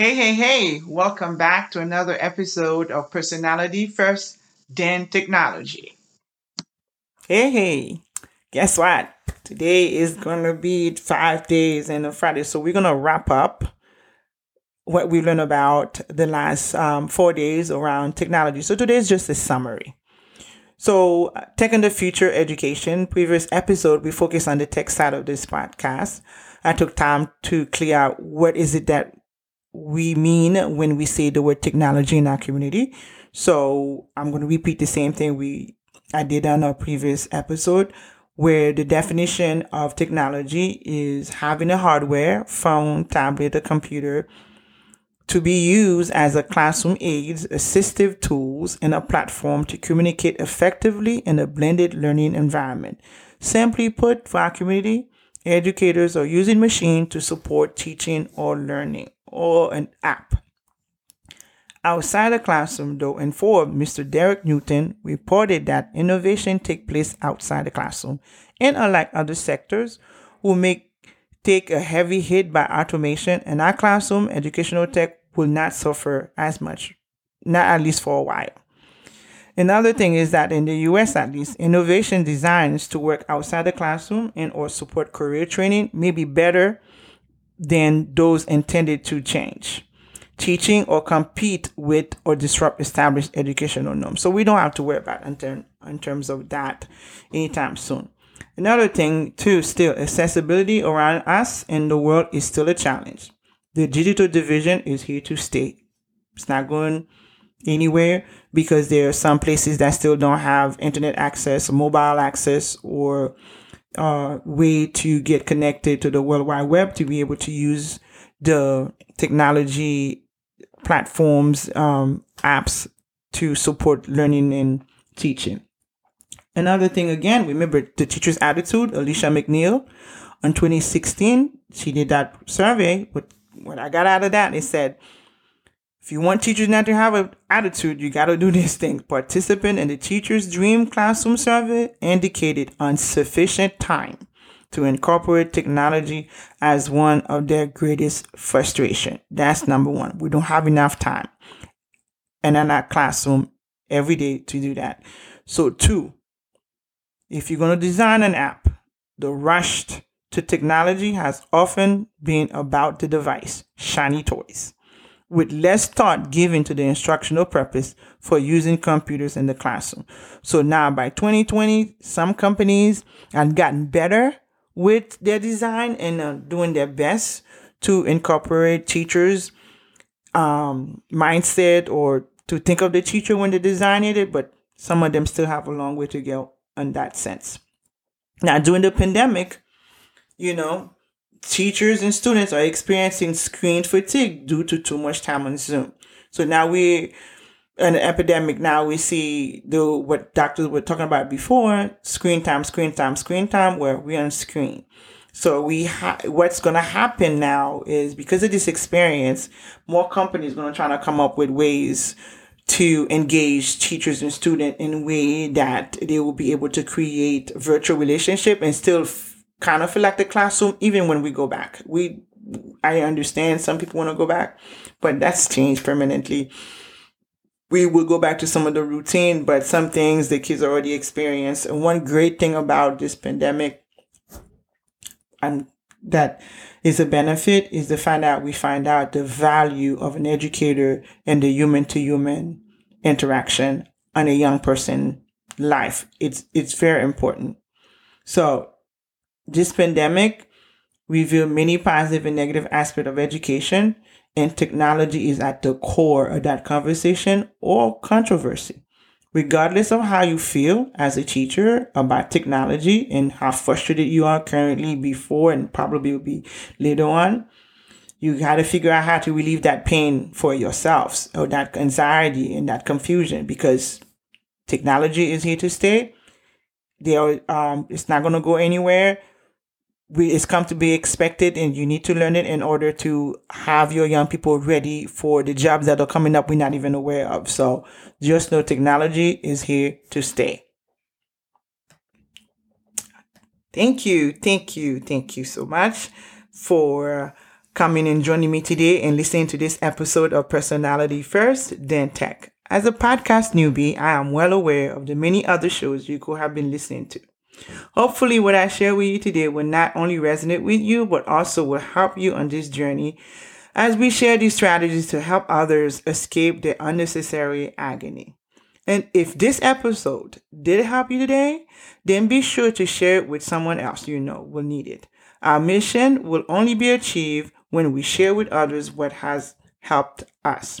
Hey, hey, hey, welcome back to another episode of Personality First, then Technology. Hey, hey, guess what? Today is going to be five days and a Friday. So we're going to wrap up what we learned about the last um, four days around technology. So today is just a summary. So, uh, Tech the Future Education, previous episode, we focused on the tech side of this podcast. I took time to clear out what is it that we mean when we say the word technology in our community. So I'm going to repeat the same thing we I did on our previous episode where the definition of technology is having a hardware, phone, tablet, or computer to be used as a classroom aids, assistive tools, and a platform to communicate effectively in a blended learning environment. Simply put, for our community, educators are using machine to support teaching or learning or an app. Outside the classroom, though, in Forbes, Mr. Derek Newton reported that innovation take place outside the classroom, and unlike other sectors who make take a heavy hit by automation, in our classroom, educational tech will not suffer as much, not at least for a while. Another thing is that in the US at least, innovation designs to work outside the classroom and or support career training may be better than those intended to change teaching or compete with or disrupt established educational norms. So we don't have to worry about in, ter- in terms of that anytime soon. Another thing too, still accessibility around us in the world is still a challenge. The digital division is here to stay. It's not going anywhere because there are some places that still don't have internet access, mobile access, or uh, way to get connected to the World Wide Web to be able to use the technology platforms, um, apps to support learning and teaching. Another thing, again, remember the teacher's attitude, Alicia McNeil, in 2016, she did that survey. But what I got out of that, it said if you want teachers not to have an attitude, you got to do this thing. Participant in the Teacher's Dream Classroom Survey indicated insufficient time to incorporate technology as one of their greatest frustration. That's number one. We don't have enough time and in our classroom every day to do that. So two, if you're going to design an app, the rushed to technology has often been about the device, shiny toys with less thought given to the instructional purpose for using computers in the classroom. So now by 2020, some companies have gotten better with their design and uh, doing their best to incorporate teachers' um, mindset or to think of the teacher when they're designing it, but some of them still have a long way to go in that sense. Now, during the pandemic, you know, teachers and students are experiencing screen fatigue due to too much time on Zoom. So now we an epidemic now we see the what doctors were talking about before screen time screen time screen time where we're on screen so we ha- what's going to happen now is because of this experience more companies going to try to come up with ways to engage teachers and students in a way that they will be able to create virtual relationship and still kind of feel like the classroom even when we go back. We I understand some people want to go back, but that's changed permanently. We will go back to some of the routine, but some things the kids already experienced. And one great thing about this pandemic and that is a benefit is to find out we find out the value of an educator and the human to human interaction on a young person life. It's it's very important. So this pandemic revealed many positive and negative aspects of education, and technology is at the core of that conversation or controversy. Regardless of how you feel as a teacher about technology and how frustrated you are currently before and probably will be later on, you got to figure out how to relieve that pain for yourselves or that anxiety and that confusion because technology is here to stay. They are, um, it's not going to go anywhere we, it's come to be expected and you need to learn it in order to have your young people ready for the jobs that are coming up we're not even aware of. So just know technology is here to stay. Thank you, thank you, thank you so much for coming and joining me today and listening to this episode of Personality First, then Tech. As a podcast newbie, I am well aware of the many other shows you could have been listening to. Hopefully, what I share with you today will not only resonate with you, but also will help you on this journey as we share these strategies to help others escape the unnecessary agony. And if this episode did help you today, then be sure to share it with someone else you know will need it. Our mission will only be achieved when we share with others what has helped us.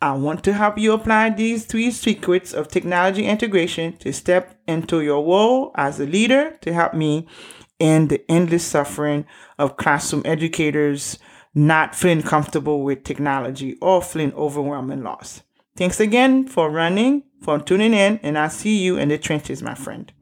I want to help you apply these three secrets of technology integration to step into your role as a leader to help me end the endless suffering of classroom educators not feeling comfortable with technology or feeling overwhelming loss. Thanks again for running, for tuning in, and I'll see you in the trenches, my friend.